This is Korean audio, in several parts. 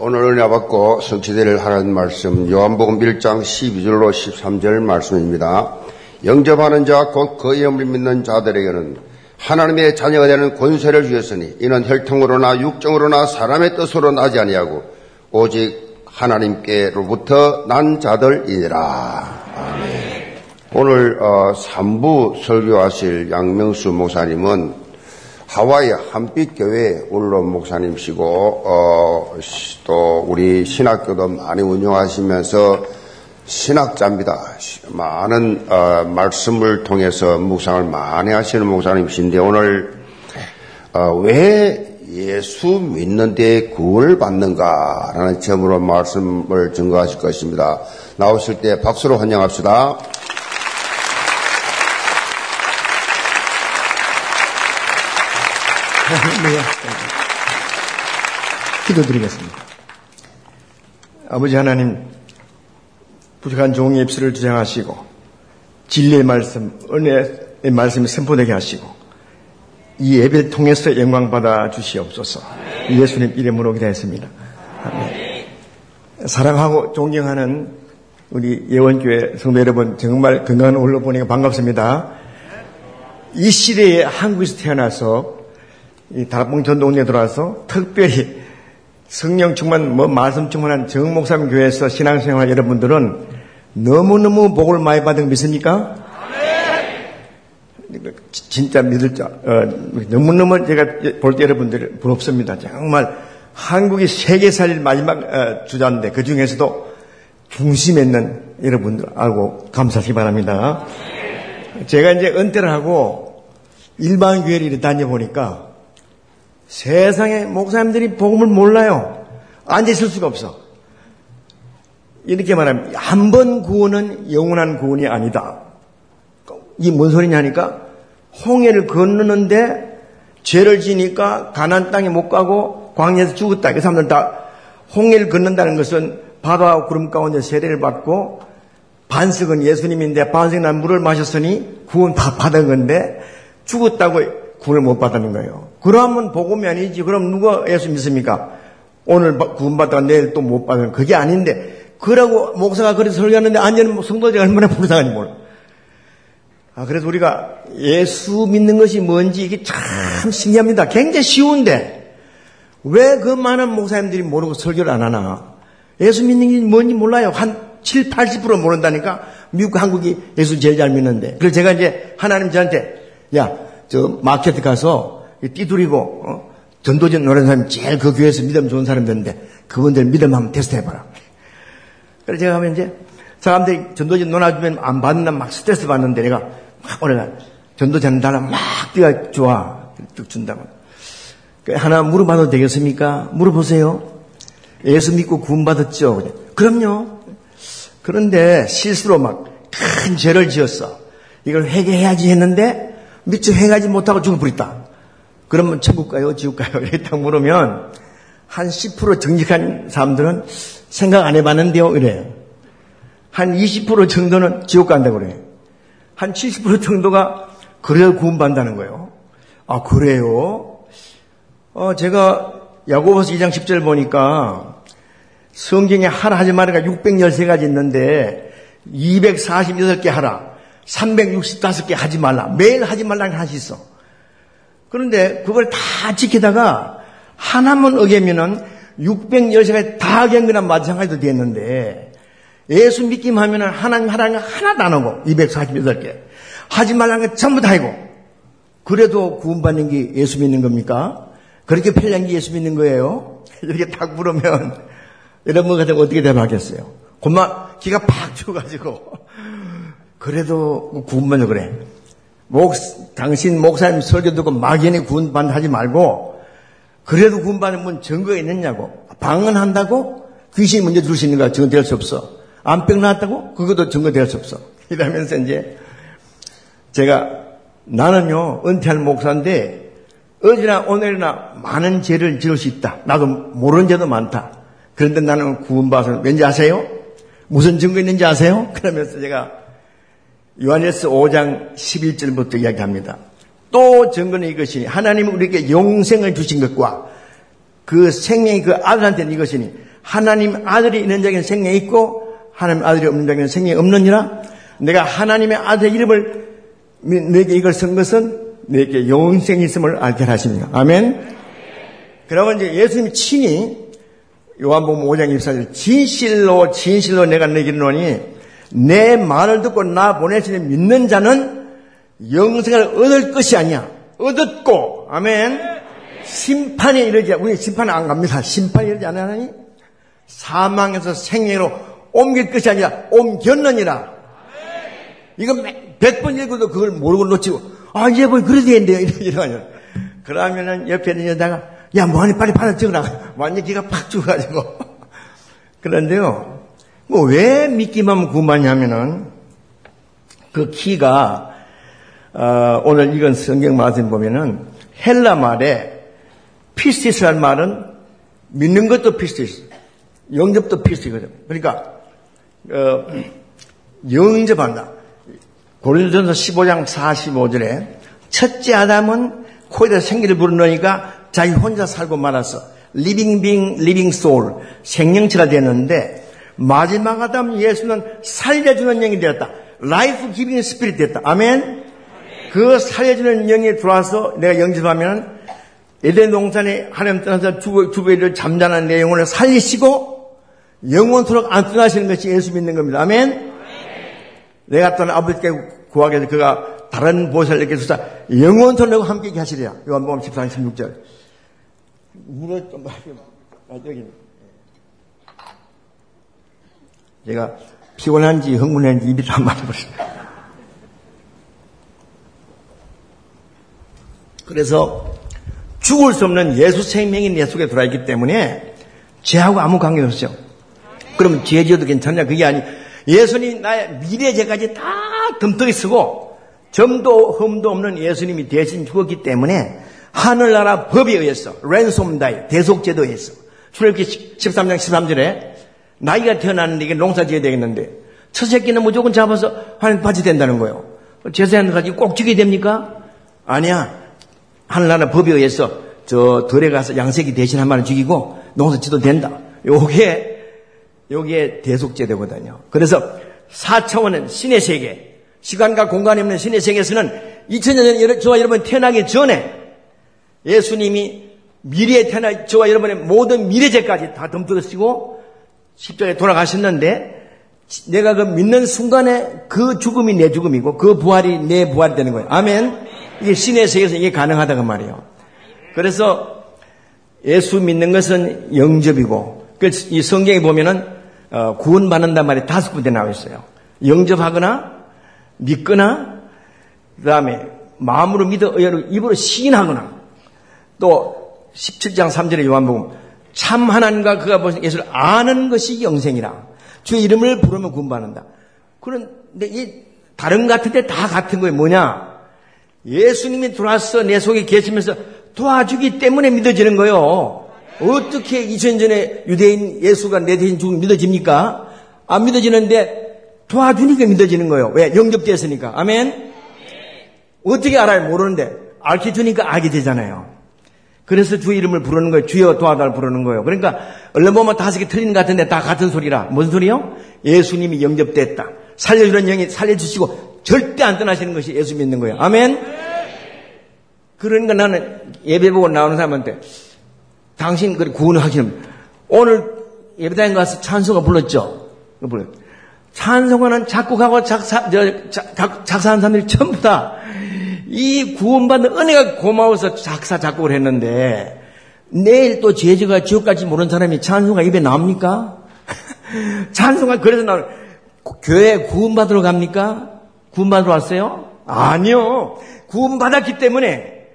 오늘 은혜 받고 성취되를 하는 말씀 요한복음 1장 12절로 13절 말씀입니다. 영접하는 자 곧그 이름을 믿는 자들에게는 하나님의 자녀가 되는 권세를 주셨으니 이는 혈통으로나 육정으로나 사람의 뜻으로 나지 아니하고 오직 하나님께로부터 난 자들이니라. 오늘 어, 3부 설교하실 양명수 목사님은 하와이 한빛교회 울론 목사님시고 어, 또 우리 신학교도 많이 운영하시면서 신학자입니다. 많은 어, 말씀을 통해서 묵상을 많이 하시는 목사님이신데 오늘 어, 왜 예수 믿는 데 구원을 받는가라는 점으로 말씀을 증거하실 것입니다. 나오실 때 박수로 환영합시다. 할렐루야. 기도드리겠습니다. 아버지 하나님, 부족한 종의 입술을 주장하시고, 진리의 말씀, 은혜의 말씀이 선포되게 하시고, 이 예배를 통해서 영광 받아 주시옵소서. 예수님 이름으로 기도했습니다. 아멘. 사랑하고 존경하는 우리 예원교회 성도 여러분, 정말 건강한 올로 보니까 반갑습니다. 이 시대에 한국에서 태어나서 이 다락봉 전동리에 들어와서 특별히 성령 충만, 뭐 말씀 충만한 정목삼 교회에서 신앙생활 여러분들은 너무너무 복을 많이 받은 거 믿습니까? 진짜 믿을 자, 어, 너무너무 제가 볼 때 여러분들 부럽습니다. 정말 한국이 세계 살릴 마지막 어, 주자인데 그 중에서도 중심에 있는 여러분들 알고 감사하시기 바랍니다. 제가 이제 은퇴를 하고 일반 교회를 다녀보니까 세상에 목사님들이 복음을 몰라요. 앉아있을 수가 없어. 이렇게 말하면 한 번 구원은 영원한 구원이 아니다. 이 뭔 소리냐니까 홍해를 건너는데 죄를 지니까 가난 땅에 못 가고 광야에서 죽었다. 그 사람들 다 홍해를 건넌다는 것은 바다와 구름 가운데 세례를 받고 반석은 예수님인데 반석이 난 물을 마셨으니 구원 다 받은 건데 죽었다고 구원을 못 받는 거예요. 그러면 복음이 아니지. 그럼 누가 예수 믿습니까? 오늘 구원받다가 내일 또 못 받는 그게 아닌데 그러고 목사가 그래서 설교하는데 앉는 성도들이 얼마나 불쌍한지 몰라. 아, 그래서 우리가 예수 믿는 것이 뭔지 이게 참 신기합니다. 굉장히 쉬운데 왜 그 많은 목사님들이 모르고 설교를 안 하나? 예수 믿는 게 뭔지 몰라요. 한 7, 80% 모른다니까 미국, 한국이 예수 제일 잘 믿는데. 그래서 제가 이제 하나님 저한테 야, 저 마켓 가서 띠두리고 어? 전도전 노래하는 사람이 제일 그 교회에서 믿음 좋은 사람들인데 그분들 믿음 한번 테스트 해봐라. 그래서 제가 하면 이제 사람들이 전도전 논아주면 안 받는다 막 스트레스 받는데 내가 막 오래가 전도전 달라 막 뛰어 좋아 쭉 준다고. 그 하나 물어봐도 되겠습니까? 물어보세요. 예수 믿고 구원 받았죠? 그럼요. 그런데 실수로 막 큰 죄를 지었어. 이걸 회개해야지 했는데 미처 행하지 못하고 죽어버렸다. 그러면 천국 가요? 지옥 가요? 이렇게 딱 물으면 한 10% 정직한 사람들은 생각 안 해봤는데요? 이래. 한20% 정도는 지옥 간다고 그래. 한70% 정도가 그래야 구원받는다는 거예요. 아, 그래요? 어, 제가 야고보서 2장 10절 보니까 성경에 하라 하지 말아가 613가지 있는데 248개 하라. 365개 하지 말라. 매일 하지 말라는 한시 있어. 그런데 그걸 다 지키다가 하나만 어기면은 610시간 다 어긴 거나 마찬가지도 됐는데 예수 믿기만 하면은 하나님 하라는 거 하나도 안 하고 248개. 하지 말라는 거 전부 다 하고 그래도 구원받는 게 예수 믿는 겁니까? 그렇게 편리한 게 예수 믿는 거예요? 이렇게 딱 물으면 여러분 같은 어떻게 대답하겠어요? 고마 기가 팍 죽어가지고 그래도 구원받는 그래. 목, 당신 목사님 설교 듣고 막연히 구원받는 하지 말고, 그래도 구원받는 증거가 있느냐고. 방언한다고? 귀신이 먼저 들을 수 있는가? 증거될 수 없어. 암병 나왔다고? 그것도 증거될 수 없어. 이러면서 이제, 제가, 나는요, 은퇴할 목사인데, 어제나 오늘이나 많은 죄를 지을 수 있다. 나도 모르는 죄도 많다. 그런데 나는 구원받아서 왠지 아세요? 무슨 증거 있는지 아세요? 그러면서 제가 요한일서 5장 11절부터 이야기합니다. 또 증거는 이것이니 하나님은 우리에게 영생을 주신 것과 그 생명이 그 아들한테는 이것이니 하나님 아들이 있는 자에게는 생명이 있고 하나님 아들이 없는 자에게는 생명이 없느니라. 내가 하나님의 아들 이름을 내게 이걸 쓴 것은 내게 영생이 있음을 알게 하십니다. 아멘. 그러면 이제 예수님이 친히 요한복음 5장 24절 진실로 진실로 내가 내게 이르노니 내 말을 듣고 나 보내시는 믿는 자는 영생을 얻을 것이 아니야. 얻었고 아멘. 심판에 이르지 우리 심판에 안 갑니다. 심판에 이르지 않으니 사망에서 생애로 옮길 것이 아니라 옮겼느니라. 이거 백번 읽어도 그걸 모르고 놓치고 아 이제 뭐 그래도 되는데요 이러면 그러면은 옆에 있는 여자가 야 뭐하니 빨리 받아 적으라 완전 기가 팍 죽어가지고 그런데요 뭐 왜 믿기만 구만냐면은 그 키가 어, 오늘 이건 성경 말씀 보면은 헬라 말에 πίστις란 말은 믿는 것도 πίστις, 영접도 πίστις거든. 그러니까 어, 영접한다. 고린도전서 15장 45절에 첫째 아담은 코에다 생기를 불어넣으니까 자기 혼자 살고 말았어. living being living soul 생명체가 되었는데 마지막 아담 예수는 살려주는 영이 되었다. life giving spirit 됐다. 아멘. 그 살려주는 영이 들어와서 내가 영접하면 에덴 동산에 하나님 떠나서 주부를 잠자는 내 영혼을 살리시고 영원토록 안 떠나시는 것이 예수 믿는 겁니다. 아멘. 내가 떠난 아버지께 구하겠으니 그가 다른 보혜사를 너희에게 주사 영원토록 함께 하시리라. 요한복음 14장 16절. 물을 좀 아, 여기. 제가 피곤한지 흥분한지 입이 다 말아버렸어요. 그래서 죽을 수 없는 예수 생명이 내 속에 들어있기 때문에 죄하고 아무 관계 없어요. 그러면 죄 지어도 괜찮냐? 그게 아니. 예수님 나의 미래 죄까지 다 덤떡이 쓰고 점도 흠도 없는 예수님이 대신 죽었기 때문에 하늘나라 법에 의해서 랜솜다이 대속제도에 의해서 출애굽기 13장 13절에 나이가 태어났는데 이게 농사 지어야 되겠는데 첫 새끼는 무조건 잡아서 받이 된다는 거예요. 제사하는 가지고 꼭 지게 됩니까? 아니야. 하늘나라 법에 의해서 저 들에 가서 양새끼 대신 한 마리 죽이고 농사 지도 된다. 요게 요게 대속제도거든요. 그래서 4차원은 신의 세계, 시간과 공간이 없는 신의 세계에서는 2000년 전 저와 여러분 태어나기 전에 예수님이 미래에 태어나 저와 여러분의 모든 미래제까지 다 덤떠쓰고 십자가에 돌아가셨는데 내가 그 믿는 순간에 그 죽음이 내 죽음이고 그 부활이 내 부활이 되는 거예요. 아멘. 이게 신의 세계에서 이게 가능하다고 말이에요. 그래서 예수 믿는 것은 영접이고 이 성경에 보면은 어, 구원받는단 말이 다섯 군데 나와 있어요. 영접하거나 믿거나 그다음에 마음으로 믿어 입으로 시인하거나 또 17장 3절의 요한복음 참 하나님과 그가 보신 예수를 아는 것이 영생이라 주의 이름을 부르면 구원받는다. 그런데 이 다른 같은데 다 같은 거예요. 뭐냐? 예수님이 들어와서 내 속에 계시면서 도와주기 때문에 믿어지는 거예요. 어떻게 2000년 전에 유대인 예수가 내 대신 죽음 믿어집니까? 안 믿어지는데 도와주니까 믿어지는 거예요. 왜? 영접되었으니까. 아멘? 어떻게 알아요? 모르는데. 알게 주니까 알게 되잖아요. 그래서 주 이름을 부르는 거예요. 주여 도와달 부르는 거예요. 그러니까 얼른 보면 다섯 개 틀린 것 같은데 다 같은 소리라. 무슨 소리요? 예수님이 영접됐다. 살려주는 영이 살려주시고 절대 안 떠나시는 것이 예수 믿는 거예요. 아멘? 그러니까 나는 예배 보고 나오는 사람한테 당신 그 구원을 하시는 오늘 예배당에 가서 찬송가 불렀죠? 불렀 찬송가는 작곡하고 작사, 저, 작, 작사한 사람들이 전부 다 이 구원받는 은혜가 고마워서 작사, 작곡을 했는데 내일 또 죄지가 지옥 갈지 모르는 사람이 찬송가 입에 나옵니까? 찬송가 그래서 나는 교회 구원받으러 갑니까? 구원받으러 왔어요? 아니요. 구원받았기 때문에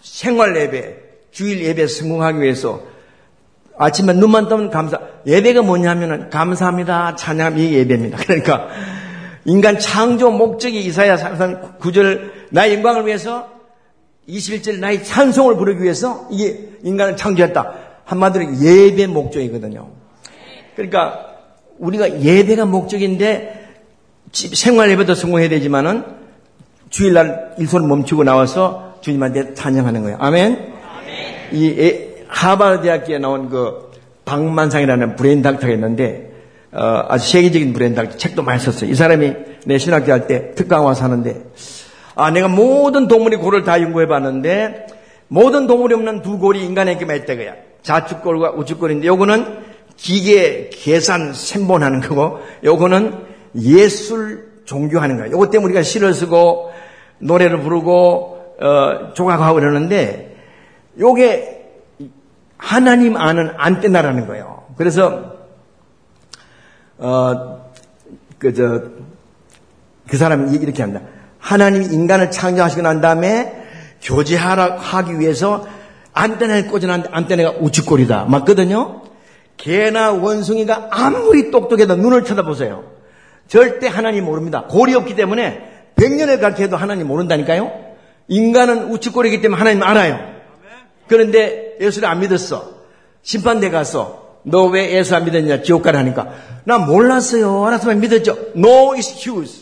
생활 예배, 주일 예배 성공하기 위해서 아침에 눈만 뜨면 감사. 예배가 뭐냐면은 감사합니다. 찬양 이 예배입니다. 그러니까 인간 창조 목적이 이사야 3상 9절 나의 영광을 위해서 21절 나의 찬송을 부르기 위해서 이게 인간을 창조했다. 한마디로 예배 목적이거든요. 그러니까 우리가 예배가 목적인데 생활 예배도 성공해야 되지만은 주일날 일손을 멈추고 나와서 주님한테 찬양하는 거예요. 아멘. 이 하버드 대학교에 나온 그 박만상이라는 brain doctor가 있는데 어, 아주 세계적인 brain doctor 책도 많이 썼어요. 이 사람이 내 신학교 할 때 특강 와서 하는데 아 내가 모든 동물의 골을 다 연구해 봤는데 모든 동물이 없는 두 골이 인간에게만 있다 거야. 좌측골과 우측골인데 요거는 기계 계산 생본하는 거고 요거는 예술 종교하는 거야. 요것 때문에 우리가 시를 쓰고 노래를 부르고 어, 조각하고 그러는데 요게 하나님 아는 안테나라는 거예요. 그래서 어, 그, 저, 그 사람이 이렇게 합니다. 하나님이 인간을 창조하시고 난 다음에 교제하라 하기 위해서 안테나를 꽂아놨는데 안테나가 우측골이다. 맞거든요? 개나 원숭이가 아무리 똑똑해도 눈을 쳐다보세요. 절대 하나님 모릅니다. 골이 없기 때문에 백년을 가르쳐도 하나님 모른다니까요? 인간은 우측골이기 때문에 하나님 알아요. 그런데 예수를 안 믿었어. 심판대 가서 너 왜 예수 안 믿었냐? 지옥 가라 하니까 나 몰랐어요. 알았으면 믿었죠. No excuse.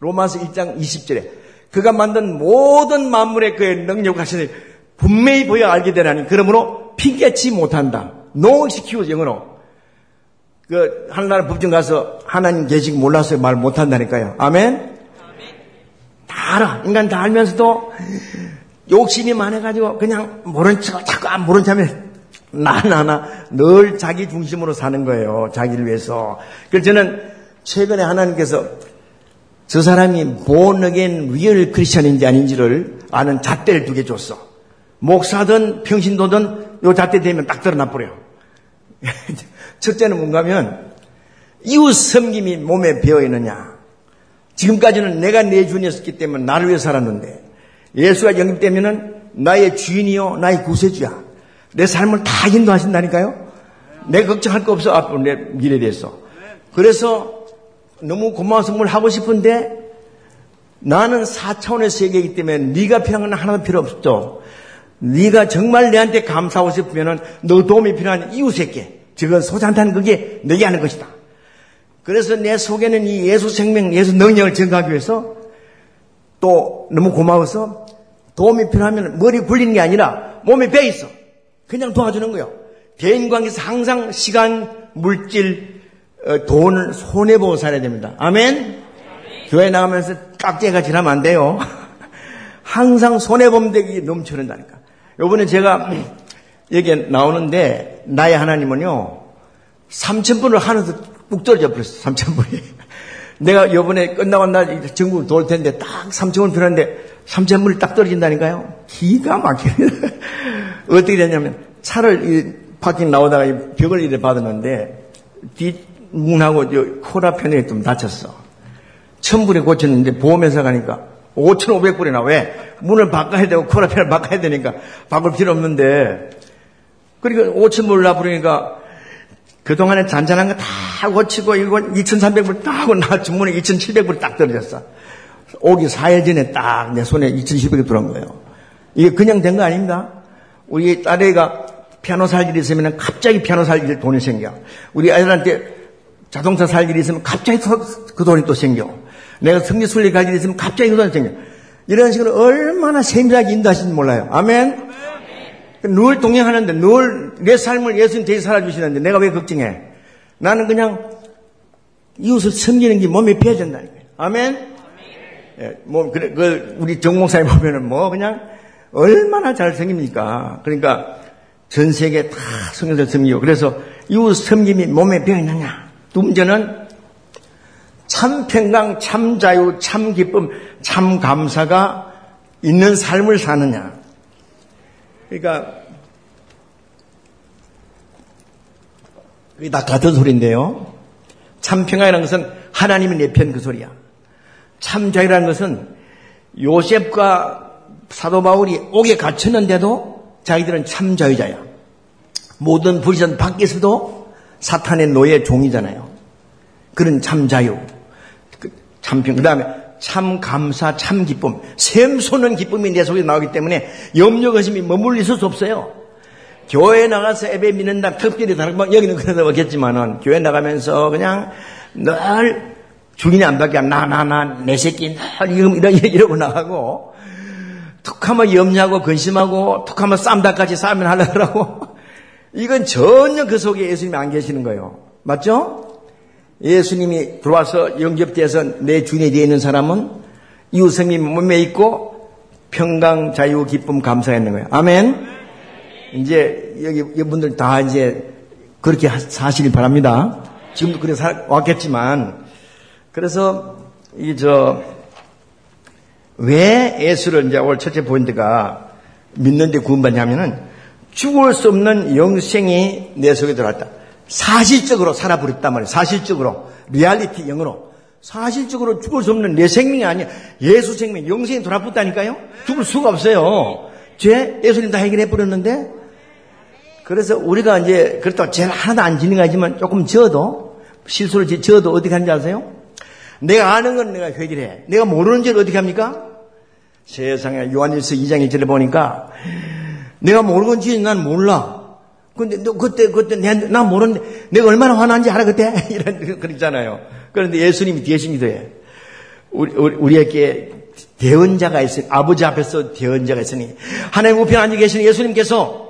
로마서 1장 20절에 그가 만든 모든 만물의 그의 능력을 하시니 분명히 보여 알게 되라니 그러므로 핑계치 못한다. Excuse 영어로. 그 하늘나라 법정 가서 하나님 계시고 몰라서 말 못한다니까요. 아멘. 다 알아. 인간 다 알면서도 욕심이 많아가지고 그냥 모른 척 자꾸 안 모른 척하면 나나나 늘 자기 중심으로 사는 거예요. 자기를 위해서. 그래서 저는 최근에 하나님께서 저 사람이 again real 크리스천인지 아닌지를 아는 잣대를 두 개 줬어. 목사든 평신도든 요 잣대 되면 딱 드러나 버려요. 첫째는 뭔가 하면 이웃 섬김이 몸에 배어 있느냐. 지금까지는 내가 내 주인이었기 때문에 나를 위해 살았는데 예수가 영입되면은 나의 주인이요, 나의 구세주야. 내 삶을 다 인도하신다니까요? 내가 걱정할 거 없어, 앞으로 내 미래에 대해서. 그래서 너무 고마운 선물 하고 싶은데 나는 4차원의 세계이기 때문에 네가 필요한 건 하나도 필요 없죠. 네가 정말 내한테 감사하고 싶으면 너 도움이 필요한 이웃에게 즉은 소잔탄 그게 너게 하는 것이다. 그래서 내 속에는 이 예수 생명, 예수 능력을 증가하기 위해서 또 너무 고마워서 도움이 필요하면 머리 굴리는 게 아니라 몸에 배 있어. 그냥 도와주는 거예요. 대인 관계에서 항상 시간, 물질, 어, 돈을 손해보고 살아야 됩니다. 아멘? 교회 나가면서 깍지가 지나면 안 돼요. 항상 손해범대기 넘쳐난다니까. 요번에 제가 여기에 나오는데 나의 하나님은요 3천분을 하늘에서 뚝 떨어져 버렸어 3천분이 내가 요번에 끝나고 날 전국을 돌 텐데 딱 3천분 필요한데 3천분이 딱 떨어진다니까요 기가 막히네 어떻게 됐냐면 차를 파킹 나오다가 벽을 이래 받았는데 뒷 문하고 코라편에 좀 다쳤어 천불에 고쳤는데 보험회사 가니까 5,500불이나 왜? 문을 바꿔야 되고 코라편을 바꿔야 되니까 바꿀 필요 없는데 그러니까 5,000불 나부르니까 그동안에 잔잔한 거 다 고치고 이거 2,300불 딱 하고 나 주문에 2,700불 딱 떨어졌어. 오기 4일 전에 딱 내 손에 2,700불이 들어온 거예요. 이게 그냥 된 거 아닙니다. 우리 딸애가 피아노 살 일이 있으면 갑자기 피아노 살 일 돈이 생겨. 우리 아이들한테 자동차 살 일이 있으면 갑자기 그 돈이 또 생겨. 내가 성지 순례 갈 일이 있으면 갑자기 그 돈이 생겨. 이런 식으로 얼마나 세밀하게 인도하시는지 몰라요. 아멘? 늘 동행하는데 늘 내 삶을 예수님 대신 살아주시는데 내가 왜 걱정해? 나는 그냥 이웃을 섬기는 게 몸에 배어진다는 거예요. 아멘? 예, 뭐, 그래, 그, 우리 정목사님 보면은 뭐, 그냥, 얼마나 잘 섬깁니까? 그러니까, 전 세계 다 성경들 섬기고, 그래서, 이웃 섬김이 몸에 배어있느냐? 두 번째는, 참 평강, 참 자유, 참 기쁨, 참 감사가 있는 삶을 사느냐? 그러니까 다 같은 소리인데요. 참 평화라는 것은 하나님이 내 편 그 소리야. 참 자유라는 것은 요셉과 사도 바울이 옥에 갇혔는데도 자기들은 참 자유자야. 모든 불신 밖에서도 사탄의 노예 종이잖아요. 그런 참 자유. 그 참평. 그 다음에 참 감사, 참 기쁨, 샘솟는 기쁨이 내 속에 나오기 때문에 염려, 의심이 머물러 수 없어요. 교회 나가서 예배 믿는다, 특별히 다른 방, 여기는 그래도 없겠지만은, 교회 나가면서 그냥 늘 주인이 안 밖에 나, 나, 나, 내 새끼, 늘 이러, 이러고 나가고, 툭 하면 염려하고 근심하고, 툭 하면 쌈다까지 싸면 하려고, 이건 전혀 그 속에 예수님이 안 계시는 거예요. 맞죠? 예수님이 들어와서 영접돼서 내 주인이 되어 있는 사람은 이웃 성님 몸에 있고 평강, 자유, 기쁨, 감사가 있는 거예요. 아멘. 이제 여기 여러분들 다 이제 그렇게 사시길 바랍니다. 지금도 그래 왔겠지만 그래서 이 저 왜 예수를 이제 오늘 첫째 포인트가 믿는데 구원받냐면은 죽을 수 없는 영생이 내 속에 들어왔다. 사실적으로 살아버렸단 말이에요. 사실적으로 리얼리티 영어로 사실적으로 죽을 수 없는 내 생명이 아니야. 예수 생명, 영생이 돌아붙다니까요. 죽을 수가 없어요. 죄 예수님 다 해결해 버렸는데 그래서 우리가 이제 그렇다고 죄를 하나도 안 지는 거지만 조금 지어도 실수를 지어도 어떻게 하는지 아세요? 내가 아는 건 내가 회개해. 내가 모르는 죄를 어떻게 합니까? 세상에 요한일서 2장 1절에 보니까 내가 모르는 건지 난 몰라. 근데 너 그때 그때 나 모르는데 내가 얼마나 화난지 알아 그때 이런 그랬잖아요. 그런데 예수님이 대신이 돼. 우리, 우리 에게 대언자가 있으니 아버지 앞에서 대언자가 있으니 하나님 우편 앉아 계시는 예수님께서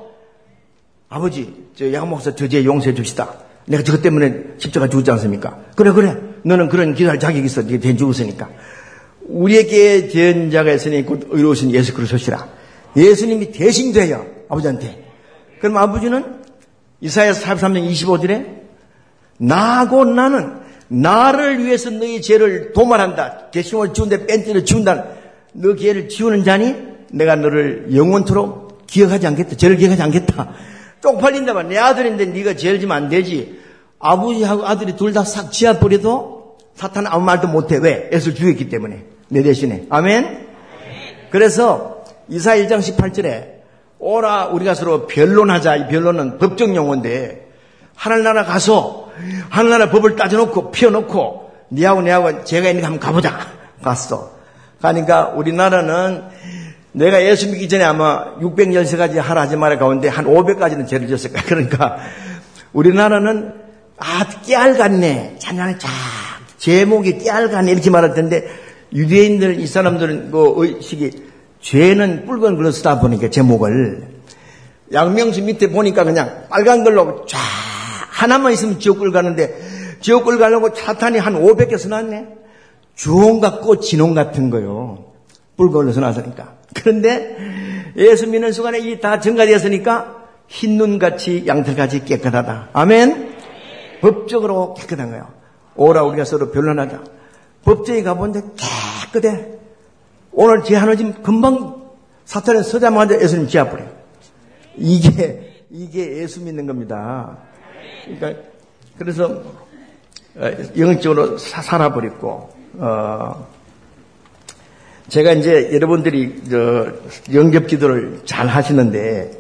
아버지 저 양목사 저죄 용서해 줍시다. 내가 저것 때문에 십자가 죽지 않습니까? 그래 그래 너는 그런 기도할 자격이 있어. 네가 된 죽었으니까. 우리에게 대언자가 있으니 곧 의로우신 예수 그리스도시라. 예수님이 대신 돼요. 아버지한테. 그럼 아버지는 이사야 43장 25절에 나고 나는 나를 위해서 너희 죄를 도말한다. 개심을 지운데 뺀띠를 지운다. 너 죄를 지우는 자니 내가 너를 영원토록 기억하지 않겠다. 죄를 기억하지 않겠다. 쪽팔린다. 내 아들인데 네가 죄를 지면 안 되지. 아버지하고 아들이 둘 다 싹 지어버려도 사탄은 아무 말도 못해. 왜? 예수를 죽였기 때문에. 내 대신에. 아멘? 그래서 이사 1장 18절에 오라 우리가 서로 변론하자. 이 변론은 법정 용어인데 하늘나라 가서 하늘나라 법을 따져놓고 피워놓고 니하고 내하고 제가 있는 거 한번 가보자. 갔어. 가니까 우리나라는 내가 예수 믿기 전에 아마 600열세가지 하라 하지 말아 가운데 한 500가지는 죄를 졌을 거야. 그러니까 우리나라는 아 깨알 같네. 자네는 쫙 제목이 깨알 같네 이렇게 말할 텐데 유대인들 이 사람들은 그 의식이 죄는 붉은 글로 쓰다 보니까 제목을 양명수 밑에 보니까 그냥 빨간 걸로 쫙 하나만 있으면 지옥불 가는데 지옥불 가려고 사탄이 한 500개 써놨네. 주홍 같고 진홍 같은 거요. 붉은 걸로 써놨으니까. 그런데 예수 믿는 순간에 이 다 증가되었으니까 흰눈같이 양털같이 깨끗하다. 아멘? 법적으로 깨끗한 거예요. 오라 우리가 서로 변론하자. 법정에 가보는데 깨끗해. 오늘 제하나님 금방 사탄에 서자마자 예수님 지압버려 이게, 이게 예수 믿는 겁니다. 그러니까, 그래서, 어, 영적으로 살아버렸고, 어, 제가 이제 여러분들이 영접 기도를 잘 하시는데,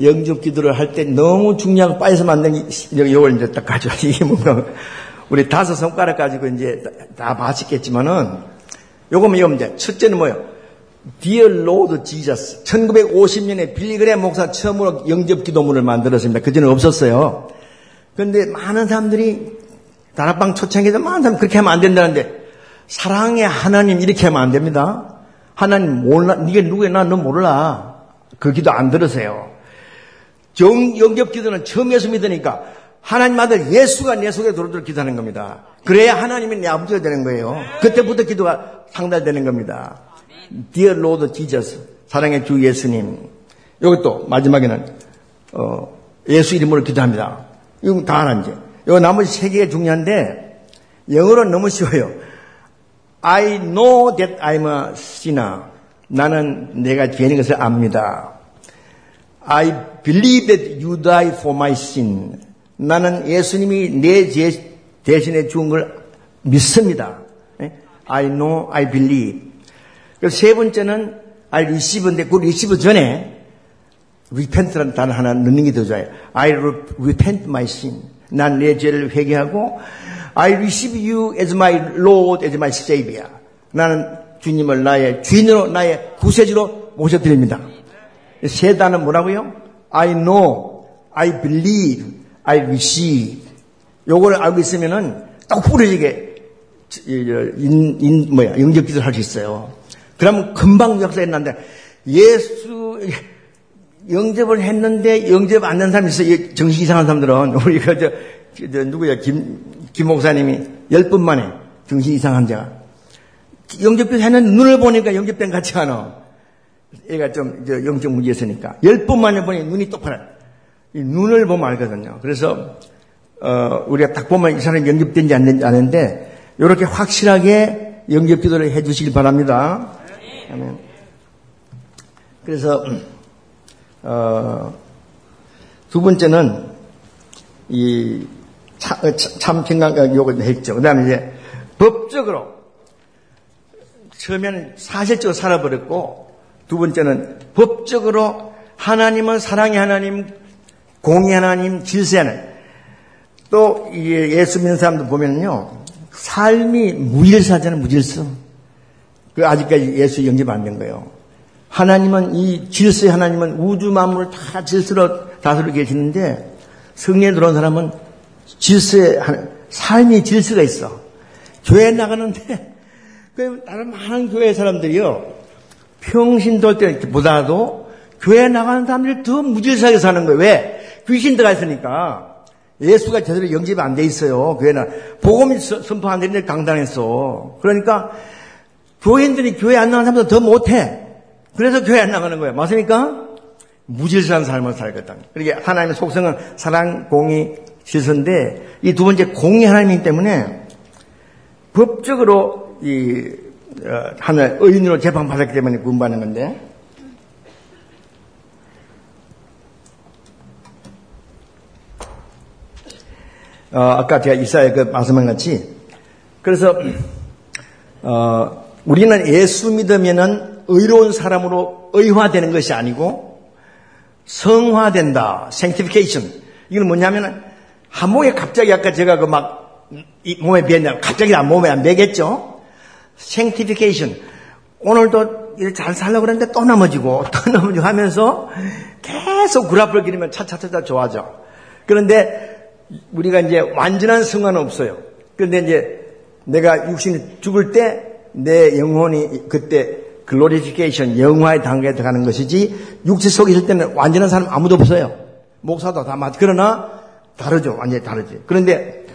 영접 기도를 할 때 너무 중요한 빠져서 만든 요걸 이제 딱 가져. 이게 뭔가, 우리 다섯 손가락 가지고 이제 다 마시겠지만은, 요거면 이겁니다. 첫째는 뭐예요? Dear Lord Jesus. 1950년에 빌리그레 목사 처음으로 영접 기도문을 만들었습니다. 그전에 없었어요. 그런데 많은 사람들이 다락방 초창기에서 많은 사람 그렇게 하면 안 된다는데 사랑의 하나님 이렇게 하면 안 됩니다. 하나님 몰라. 네가 누구야? 나너 몰라. 그 기도 안 들으세요. 정, 영접 기도는 처음 예수 믿으니까 하나님 아들 예수가 내 속에 들어들어 기도하는 겁니다. 그래야 하나님이 내 아버지가 되는 거예요. 그때부터 기도가 상달되는 겁니다. Dear Lord Jesus, 사랑의 주 예수님. 이것도 마지막에는 어, 예수 이름으로 기도합니다. 이건 다 이제. 이거 나머지 세 개가 중요한데 영어로는 너무 쉬워요. I know that I'm a sinner. 나는 내가 죄인 것을 압니다. I believe that you died for my sin. 나는 예수님이 내죄 대신에 죽은 걸 믿습니다. I know, I believe. 세 번째는 I receive인데 그 receive 전에 repent라는 단어 하나 넣는 게 더 좋아요. I repent my sin. 난 내 죄를 회개하고 I receive you as my Lord, as my Savior. 나는 주님을 나의 주인으로 나의 구세주로 모셔드립니다. 세 단어 뭐라고요? I know, I believe, I receive. 요걸 알고 있으면은 딱 부러지게 인, 인 뭐야 영적 기도를 할수 있어요. 그러면 금방 역사에 난데 예수 영접을 했는데 영접 안 된 사람이 있어요. 정신 이상한 사람들은. 우리 그, 저, 저 누구야, 김, 김 목사님이 열분 만에 정신 이상한 자가. 영접해서 했는데 눈을 보니까 영접된 같지 않아. 얘가 좀 영적 문제 있으니까. 열 번 만에 보니 눈이 똑바로. 눈을 보면 알거든요. 그래서, 어, 우리가 딱 보면 이 사람이 영접된지 안 된지 아는데, 이렇게 확실하게 영접 기도를 해 주시길 바랍니다. 아멘. 그래서, 어, 두 번째는 이 어, 참, 건강 요걸 했죠. 그 다음에 이제 법적으로 처음에는 사실적으로 살아버렸고 두 번째는 법적으로 하나님은 사랑의 하나님, 공의 하나님, 하나님. 또 예수 믿는 사람들 보면요. 삶이 무일사잖아요, 무질서. 그 아직까지 예수 영접 안 된 거예요. 하나님은 이 질서의 하나님은 우주 만물을 다 질서로 다스리고 계시는데 성령에 들어온 사람은 질서의 삶이 질서가 있어. 교회 나가는데 그 다른 많은 교회 사람들이요 평신 돌 때보다도 교회 나가는 사람들이 더 무질서하게 사는 거예요. 왜? 귀신 들어가 있으니까. 예수가 제대로 영접이 안 돼 있어요. 교회는. 복음이 선포 안 되는데 강단했어. 그러니까 교인들이 교회 안 나가는 사람들 더 못해. 그래서 교회 안 나가는 거예요. 맞습니까? 무질서한 삶을 살거든. 그러게 하나님의 속성은 사랑, 공의, 질서인데 이 두 번째 공의 하나님이기 때문에 법적으로 이 어, 하늘 의인으로 재판받았기 때문에 구원받는 건데 어, 아까 제가 이사야 그 말씀한 같이 그래서 어, 우리는 예수 믿으면은 의로운 사람으로 의화되는 것이 아니고 성화된다. sanctification. 이건 뭐냐면은 한 몸에 갑자기 아까 제가 그 막 몸에 비었냐 갑자기 안 몸에 안 배겠죠. sanctification. 오늘도 잘 살려고 그랬는데 또 넘어지고 또 넘어지고 하면서 계속 구라을 기르면 차차차차 좋아져. 그런데 우리가 이제 완전한 성화는 없어요. 그런데 이제 내가 육신이 죽을 때 내 영혼이 그때 글로리피케이션 영화의 단계에 들어가는 것이지 육체 속에 있을 때는 완전한 사람 아무도 없어요. 목사도 다 맞. 그러나 다르죠. 완전히 다르지. 그런데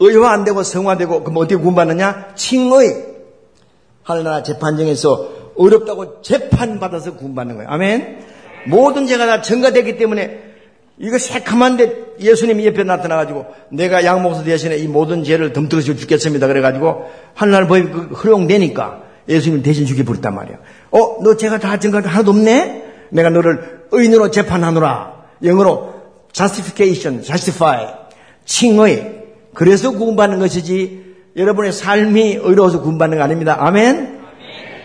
의화 안 되고 성화되고 그럼 어떻게 구원받느냐? 칭의 하늘나라 재판정에서 어렵다고 재판받아서 구원받는 거예요. 아멘. 모든 죄가 다 전가됐기 때문에 이거 새카만데 예수님이 옆에 나타나가지고 내가 양목사 대신에 이 모든 죄를 덤터서 죽겠습니다. 그래가지고 하늘날 법이 그 허용되니까 예수님 대신 죽여 버렸단 말이야. 어, 너 죄가 다 증가 하나도 없네? 내가 너를 의인으로 재판하노라. 영어로 justification, justify, 칭의. 그래서 구원받는 것이지 여러분의 삶이 의로워서 구원받는 거 아닙니다. 아멘?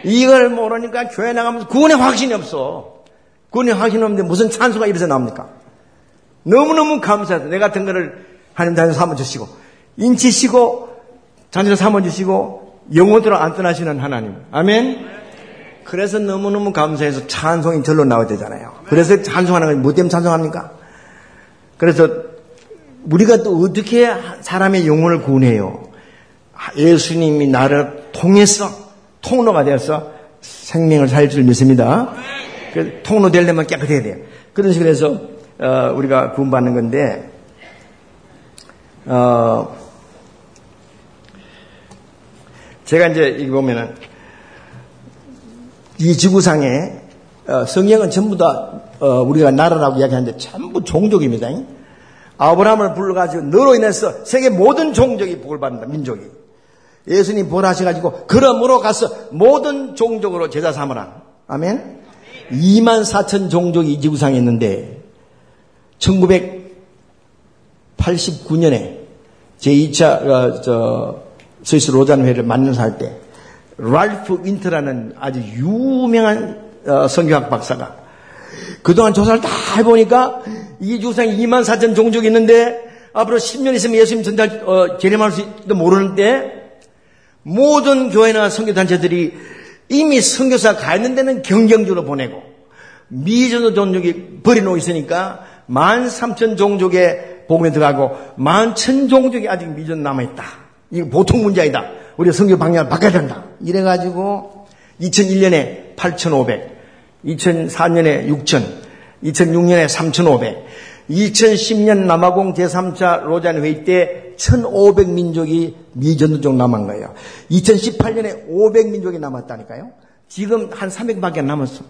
이걸 모르니까 교회 나가면서 구원의 확신이 없어. 구원의 확신이 없는데 무슨 찬수가 이래서 나옵니까? 너무너무 감사해서 내 같은 거를 하나님 자녀 삼아주시고 인치시고 자녀 삼아주시고 영혼들로 안 떠나시는 하나님. 아멘? 그래서 너무너무 감사해서 찬송이 절로 나와야 되잖아요. 그래서 찬송하는 건뭐 때문에 찬송합니까? 그래서 우리가 또 어떻게 사람의 영혼을 구원해요? 예수님이 나를 통해서 통로가 되어서 생명을 살릴 줄 믿습니다. 그 통로 되려면 깨끗해야 돼요. 그런 식으로 해서 어, 우리가 구원받는 건데 어, 제가 이제 이기 보면은 이 지구상에 어, 성경은 전부 다 어, 우리가 나라라고 이야기하는데 전부 종족입니다. 아브라함을 불러가지고 너로 인해서 세계 모든 종족이 복을 받는다. 민족이. 예수님 부활하셔가지고 그러므로 가서 모든 종족으로 제자 삼으라. 아멘. 2만 4천 종족이 이 지구상에 있는데 1989년에 제2차 어, 저 스위스 로잔 회를 만나서 할때 랄프 윈터라는 아주 유명한 어, 성경학 박사가 그동안 조사를 다 해보니까 이 주상에 2만 4천 종족이 있는데 앞으로 10년 있으면 예수님 전달 어, 재림할 수도 모르는데 모든 교회나 선교단체들이 이미 선교사 가 있는 데는 경경주로 보내고 미전도 종족이 버려놓고 있으니까 1 만 3천 종족의 복음에 들어가고 1만 천 종족이 아직 미전 남아있다. 이거 보통 문제 아니다. 우리 성경 방향을 바꿔야 된다. 이래가지고 2001년에 8,500, 2004년에 6,000, 2006년에 3,500. 2010년 남아공 제3차 로잔 회의 때 1,500민족이 미전도적 남은 거예요. 2018년에 500민족이 남았다니까요. 지금 한 300밖에 안 남았어.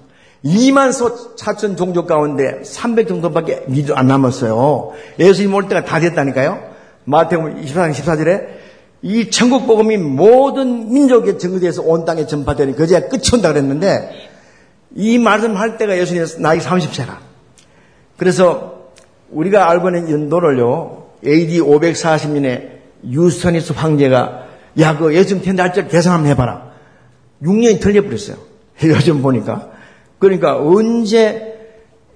2만 소 차천 종족 가운데 300 정도밖에 미도 안 남았어요. 예수님 올 때가 다 됐다니까요. 마태복음 24장 14절에 이 천국 복음이 모든 민족의 증거돼서 온 땅에 전파되니 그제야 끝이 온다 그랬는데 이 말씀할 때가 예수님 나이 30세라. 그래서 우리가 알고 있는 연도를요. AD 540년에 유스터니스 황제가 야, 그 예수님 텐데 할줄 계산 한번 해봐라. 6년이 틀려버렸어요. 요즘 보니까. 그러니까 언제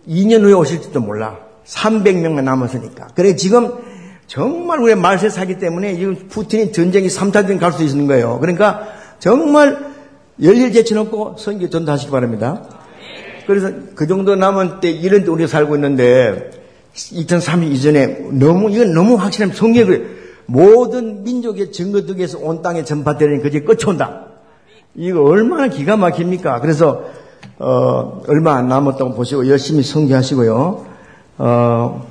2년 후에 오실지도 몰라. 300명만 남았으니까. 그래 지금 정말 우리 말세 사기 때문에 지금 푸틴이 전쟁이 3차전 갈 수 있는 거예요. 그러니까 정말 열일 제쳐놓고 선교 전도하시기 바랍니다. 그래서 그 정도 남은 때 이런 때 우리가 살고 있는데 2003년 이전에 너무 이건 너무 확실한 성경에 모든 민족의 증거득에서 온 땅에 전파되는 그게 끝이 온다. 이거 얼마나 기가 막힙니까? 그래서 어, 얼마 안 남았다고 보시고 열심히 성교하시고요. 어,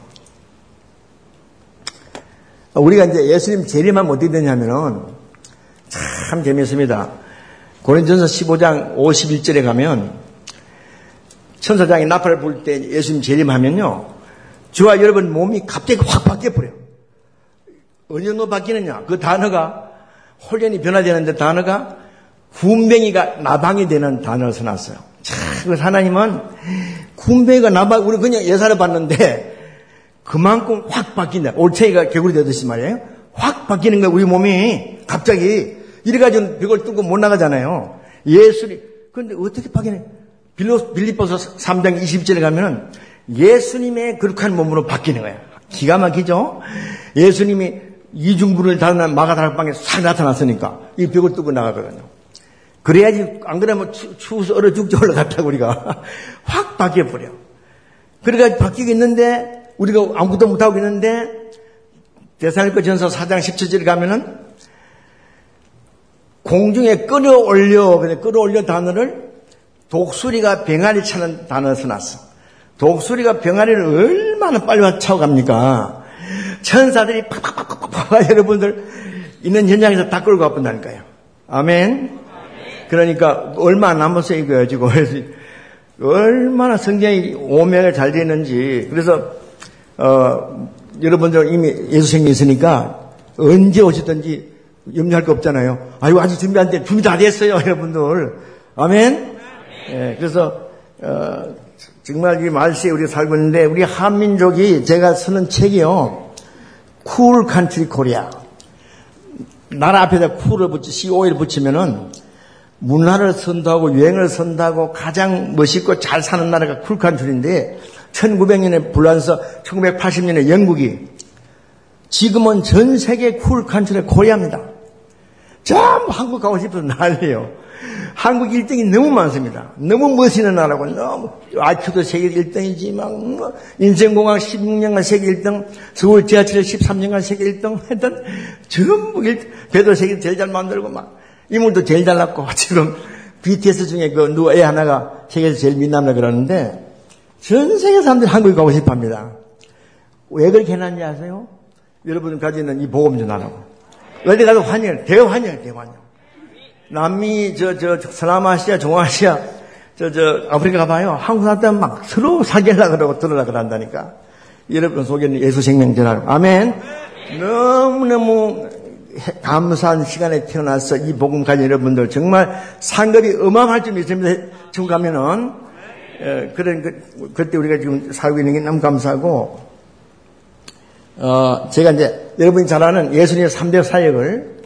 우리가 이제 예수님 재림하면 어떻게 되냐면은 참 재미있습니다. 고린전서 15장 51절에 가면 천사장이 나팔을 불 때 예수님 재림하면요. 저와 여러분 몸이 갑자기 확 바뀌어버려요. 어느 정도 바뀌느냐? 그 단어가 홀연이 변화되는데 단어가 군뱅이가 나방이 되는 단어를 써놨어요. 참, 하나님은 군뱅이가 나방, 우리 그냥 예사를 봤는데 그만큼 확 바뀐다. 올챙이가 개구리 되듯이 말이에요. 확 바뀌는 거야, 우리 몸이. 갑자기. 이래가지고 벽을 뚫고 못 나가잖아요. 예수님. 그런데 어떻게 바뀌네? 빌로, 빌리포서 3장 20절에 가면은 예수님의 그룩한 몸으로 바뀌는 거예요. 기가 막히죠? 예수님이 이중불을 다는 마가다락방에 싹 나타났으니까 이 벽을 뚫고 나가거든요. 그래야지 안 그러면 추, 추워서 얼어 죽지 올라갔다 우리가 확 바뀌어 버려. 그래가지고 바뀌고 있는데 우리가 아무것도 못 하고 있는데 대사님과 전서 4장 17절에 가면은 공중에 끌어올려 그냥 끌어올려 단어를 독수리가 병아리 차는 단어를 써놨어. 독수리가 병아리를 얼마나 빨리 차고 갑니까? 천사들이 팍팍팍팍팍 여러분들 있는 현장에서 다 끌고 가본다니까요. 아멘. 그러니까 얼마 남았어요 이거예요 지금 얼마나 성경이 오명을 잘 되는지 그래서 어, 여러분들 이미 예수 생명 있으니까 언제 오시든지 염려할 거 없잖아요. 아유 아직 준비 안 돼. 준비 다 됐어요 여러분들. 아멘. 예, 그래서 어, 정말 이 말세에 우리가 살고 있는데 우리 한민족이 제가 쓰는 책이요. Cool country Korea. 나라 앞에다 cool을 붙이 COOL을 붙이면은 문화를 선도하고 유행을 선도하고 가장 멋있고 잘 사는 나라가 cool country인데 1900년에 불란서 1980년에 영국이 지금은 전 세계 cool country Korea입니다. 전 한국 가고 싶어서 난리예요. 한국 1등이 너무 많습니다. 너무 멋있는 나라고 너무 IQ도 세계 1등이지 막뭐 인생공학 16년간 세계 1등 서울 지하철 13년간 세계 1등 했던 전부 1등 배도 세계 제일 잘 만들고 막 이물도 제일 잘났고 지금 BTS 중에 그 누구 애 하나가 세계에서 제일 민남다 그러는데 전 세계 사람들이 한국에 가고 싶어 합니다. 왜 그렇게 해놨는지 아세요? 여러분 가지고 있는 이 복음 전하라고. 어디 가도 환영, 대환영, 대환영. 남미, 저, 저, 서남아시아, 중아시아, 저, 저, 아프리카 가봐요. 한국 사람들 막 서로 사귀려고 그러고 들으라 그런다니까. 여러분 속에 는 예수 생명 전하라고. 아멘. 너무너무 감사한 시간에 태어나서 이 복음 가진 여러분들 정말 상급이 어마어마할 줄 믿습니다. 지금 가면은 에, 그런 그, 그때 우리가 지금 살고 있는 게 너무 감사하고 어, 제가 이제 여러분이 잘 아는 예수님의 3대 사역을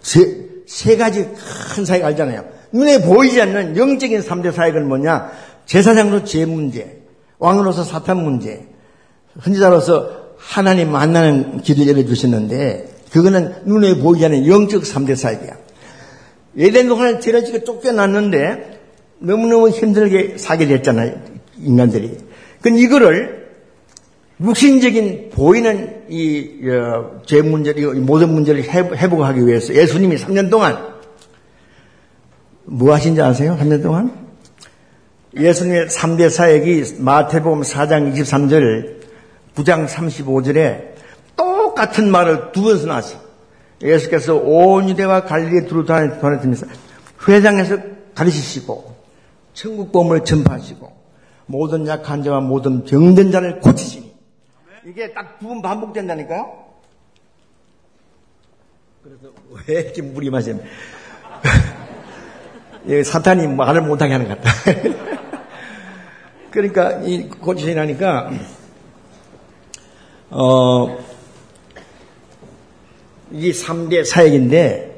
세, 세 가지 큰 사역 알잖아요. 눈에 보이지 않는 영적인 3대 사역은 뭐냐? 제사장으로 죄 문제, 왕으로서 사탄 문제, 헌지자로서 하나님 만나는 길을 열어주셨는데 그거는 눈에 보이지 않는 영적 3대 사역이야. 예전 동안에 제라지가 쫓겨났는데 너무너무 힘들게 살게 됐잖아요. 인간들이. 그 이거를 육신적인 보이는 이죄 어, 문제를 모든 문제를 회복하기 위해서 예수님이 3년 동안 뭐 하신지 아세요? 3년 동안 예수님의 3대 사역이 마태복음 4장 23절, 9장 35절에 똑같은 말을 두 번씩 나왔어요. 예수께서 온 유대와 갈릴리 두루 다니면서 회장에서 가르치시고 천국 보험을 전파하시고 모든 약한 자와 모든 병든 자를 고치시니 이게 딱 두 번 반복된다니까요. 그래서 왜 이렇게 물이 마시면 사탄이 말을 못하게 하는 것 같다. 그러니까 이 고치시라니까 어, 이 3대 사역인데,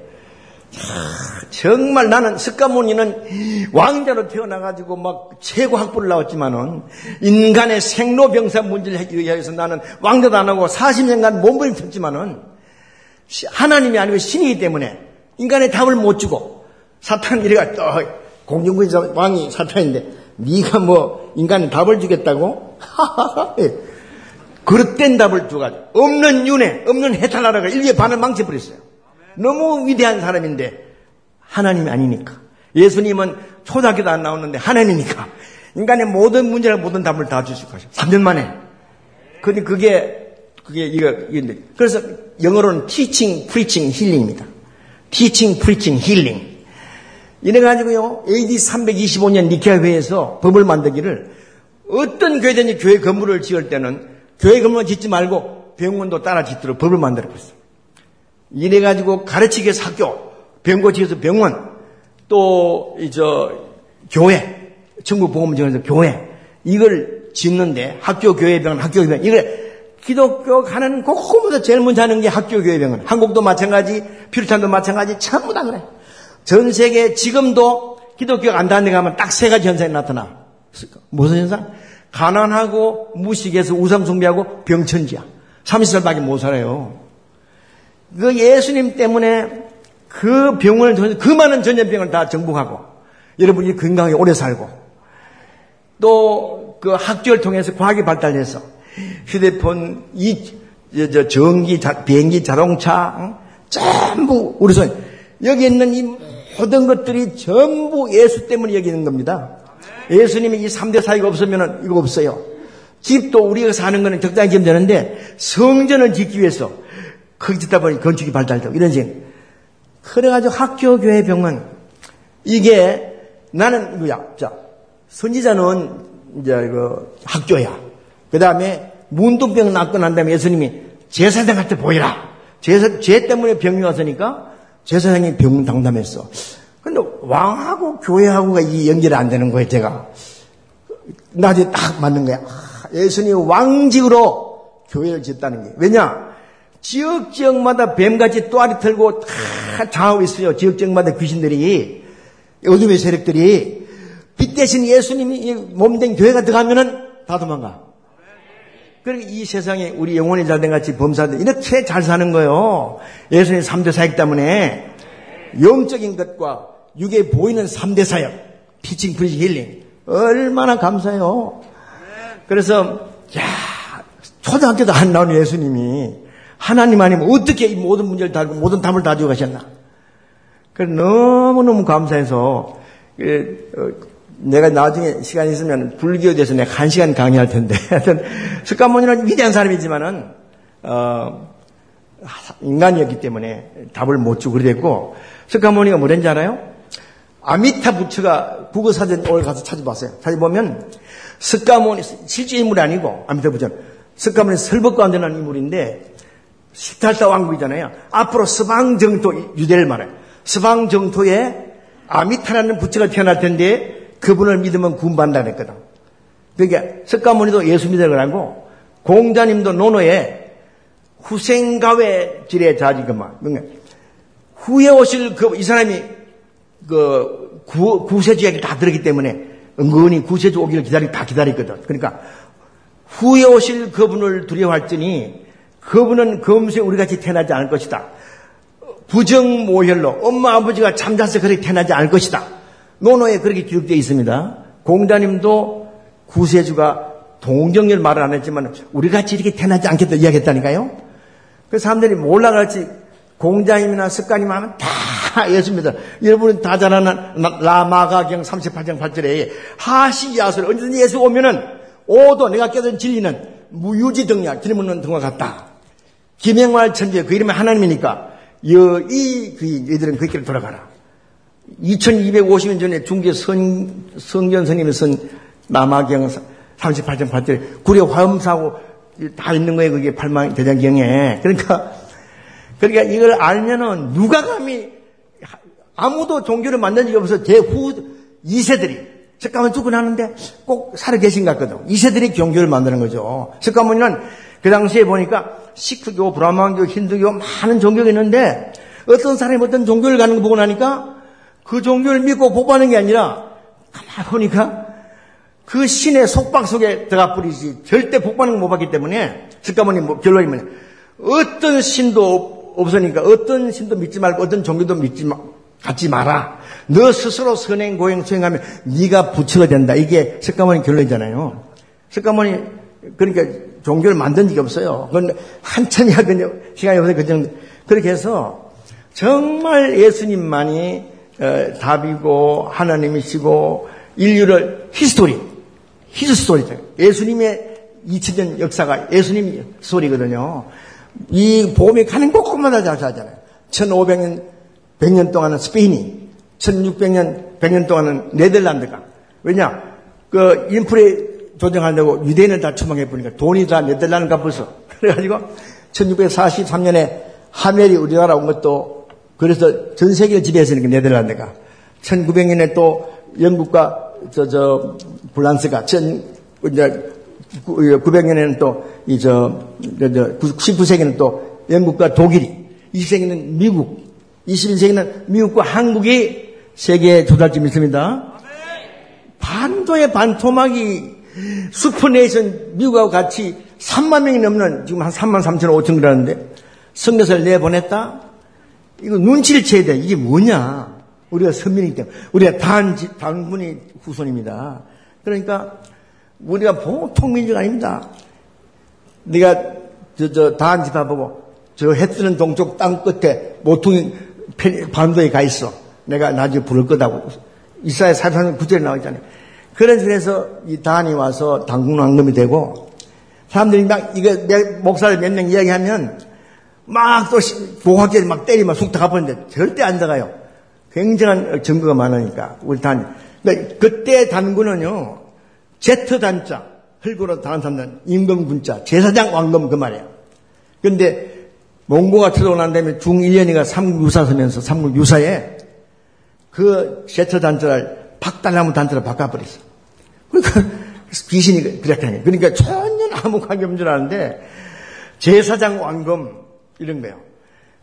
정말 나는 스카모니는 왕자로 태어나가지고 막 최고 학부를 나왔지만은 인간의 생로병사 문제를 위해서 나는 왕자도 안 하고 40년간 몸부림쳤지만은 하나님이 아니고 신이기 때문에 인간의 답을 못 주고 사탄 이래가 또 공중군에서 왕이 사탄인데 네가 뭐 인간의 답을 주겠다고? 그릇된 답을 주가지고 없는 윤회, 없는 해탈나라가 인류의 반을 망쳐버렸어요. 너무 위대한 사람인데 하나님이 아니니까. 예수님은 초등학교도 안 나오는데 하나님이니까. 인간의 모든 문제를 모든 답을 다 주실 것이요 3년 만에. 근데 그게 그게 이거 이건데 그래서 영어로는 teaching, preaching, healing입니다. teaching, preaching, healing. 이래 가지고요 AD 325년 니케아 회에서 법을 만들기를 어떤 교회든지 교회 건물을 지을 때는 교회 건물 짓지 말고 병원도 따라 짓도록 법을 만들어 버렸어요. 이래가지고 가르치기 위해서 학교, 병고 지어서 병원, 또, 저, 교회, 천국보험정에서 교회, 이걸 짓는데 학교, 교회, 병원, 학교, 교회, 이걸 기독교 가는 곳곳마다 제일 먼저 하는 게 학교, 교회, 병원. 한국도 마찬가지, 피르탄도 마찬가지, 전부 다 그래. 전 세계 지금도 기독교가 안 다는 데 가면 딱 세 가지 현상이 나타나. 무슨 현상? 가난하고 무식해서 우상 숭배하고 병천지야. 30살밖에 못 살아요. 그 예수님 때문에 그 병을 그 많은 전염병을 다 정복하고 여러분이 건강하게 오래 살고 또 그 학교를 통해서 과학이 발달해서 휴대폰, 이, 저, 전기, 자, 비행기, 자동차, 응? 전부 우리 손 여기 있는 이 모든 것들이 전부 예수 때문에 여기 있는 겁니다. 예수님이 이 3대 사이가 없으면 이거 없어요. 집도 우리가 사는 거는 적당히 지으면 되는데 성전을 짓기 위해서 거기 짓다 보니 건축이 발달되고 이런 식. 그래가지고 학교, 교회, 병원 이게 나는 뭐야? 자 선지자는 이제 그 학교야. 그 다음에 문둥병 낫고 난 다음에 예수님이 제사장한테 보이라. 제사, 죄 때문에 병이 왔으니까 제사장이 병 당담했어. 근데 왕하고 교회하고가 이 연결이 안 되는 거예요, 제가. 나중에 딱 맞는 거야. 아, 예수님 왕직으로 교회를 짓다는 게. 왜냐? 지역 지역마다 뱀같이 또아리 틀고 다 장악하고 있어요. 지역 지역마다 귀신들이. 어둠의 세력들이. 빛 대신 예수님의 몸된 교회가 들어가면은 다 도망가. 그러니까 이 세상에 우리 영혼이 잘됨같이 범사들 이렇게 잘 사는 거예요. 예수님 3대 사역 때문에 영적인 것과 육에 보이는 3대 사역, teaching, preaching, healing. 얼마나 감사해요. 그래서, 야, 초등학교 도 안 나온 예수님이 하나님 아니면 어떻게 이 모든 문제를 다, 모든 답을 다 주고 가셨나. 그래서 너무너무 감사해서, 그, 어, 내가 나중에 시간 있으면 불교에 대해서 내가 한 시간 강의할 텐데. 하여튼, 석가모니는 위대한 사람이지만은, 어, 인간이었기 때문에 답을 못 주고 그랬고, 석가모니가 뭐랬는지 알아요? 아미타 부처가 국어사전 오늘 가서 찾아봤어요. 찾아보면 석가모니 실제 인물이 아니고 아미타 부처는 석가모니 설법과 안 되는 인물인데 시탈타 왕국이잖아요. 앞으로 서방정토 유대를 말해요. 서방정토에 아미타라는 부처가 태어날 텐데 그분을 믿으면 구원받는다 그랬거든. 그러니까 석가모니도 예수 믿으라고 하고 공자님도 노노에 후생가외 질의 자리그만. 그러니까 후에 오실 그 이 사람이 그 구, 구세주에게 다 들었기 때문에 은근히 구세주 오기를 기다리, 다 기다렸거든. 그러니까 후에 오실 그분을 두려워할지니 그분은 검수에 우리 같이 태어나지 않을 것이다. 부정 모혈로 엄마 아버지가 잠자서 그렇게 태어나지 않을 것이다. 노노에 그렇게 기록되어 있습니다. 공자님도 구세주가 동정열 말을 안 했지만 우리 같이 이렇게 태어나지 않겠다 이야기했다니까요. 그 사람들이 몰라갈지 공자님이나 습관님 하면 다 다 예수입니다. 여러분은 다 잘 아는 라마가경 38장 8절에 하시야설 언제든지 예수 오면은 오도 내가 깨달은 진리는 무유지등야 기름 없는 등과 같다. 김영활 천재 그 이름은 하나님이니까 여이 그 얘들은 그 길을 돌아가라. 2250년 전에 중계 선, 성전 선님이 쓴 남아경 38점 8절 구려 화엄사고 다 있는 거예요. 그게 팔만 대장경에. 그러니까 그러니까 이걸 알면은 누가 감히 아무도 종교를 만든 적이 없어 대후 2세들이 석가모니 죽고 나는데 꼭 살아 계신 것 같거든. 2세들이 종교를 만드는 거죠. 석가모니는 그 당시에 보니까 시크교, 브라만교, 힌두교 많은 종교가 있는데 어떤 사람이 어떤 종교를 가는 거 보고 나니까 그 종교를 믿고 복받는 게 아니라 가만 보니까 그 신의 속박 속에 들어가 버리지 절대 복받는 거못 받기 때문에 석가모니 뭐 결론이 뭐냐 어떤 신도 없으니까 어떤 신도 믿지 말고 어떤 종교도 믿지 마, 갖지 마라. 너 스스로 선행 고행 수행하면 네가 부처가 된다. 이게 석가모니 결론이잖아요. 석가모니 그러니까 종교를 만든 적이 없어요. 그건 한참이야 그냥 시간이 없어요. 그 정도. 그렇게 해서 정말 예수님만이 어, 답이고 하나님이시고 인류를 히스토리, 히스토리죠. 예수님의 2000년 역사가 예수님 스토리거든요. 이 복음이 가는 곳곳마다 자자잖아요. 1500년, 100년 동안은 스페인이, 1600년, 100년 동안은 네덜란드가. 왜냐? 그 인플레 조정하려고 유대인을 다 추방해 보니까 돈이 다 네덜란드 값어서 그래가지고 1643년에 하멜이 우리나라 온 것도 그래서 전 세계를 지배했으니까 네덜란드가 1900년에 또 영국과 저, 저, 불란스가, 천, 이제, 900년에는 또, 이, 저 19세기는 또 영국과 독일이, 20세기는 미국, 21세기는 미국과 한국이 세계 조달쯤 있습니다. 반도의 반토막이 슈퍼네이션 미국하고 같이 3만 명이 넘는 지금 한 3만 3천 5천 그러는데 성교사를 내보냈다? 이거 눈치를 채야 돼. 이게 뭐냐? 우리가 선민이기 때문에. 우리가 단, 단군이 후손입니다. 그러니까 우리가 보통 민족 아닙니다. 네가 저, 저, 다한 집화 보고 저해 뜨는 동쪽 땅 끝에 모퉁이 반도에 가 있어. 내가 나중에 부를 거다고. 이사야 사사는 구절에 나와 있잖아요. 그런 식에서 이 단이 와서 당군 왕금이 되고 사람들이 막 이거 내 목사를 몇 명 이야기하면 막 또 보학계를 막 때리면 숙타 가버는데 절대 안 들어가요. 굉장한 증거가 많으니까 우리 단. 그러니까 그때 단군은요 제트 단자 흙으로 다른 사람들은 임금 군자 제사장 왕금 그 말이에요. 그런데 몽고가 난 다음에 중1년이가 삼국 유사 서면서 삼국 유사에 그 제트 단자를 박달나무 단자로 바꿔버렸어. 그러니까 귀신이 그렇게 하는 거예요. 그러니까 전혀 아무 관계 없는 줄 아는데 제사장 왕금 이런 거예요.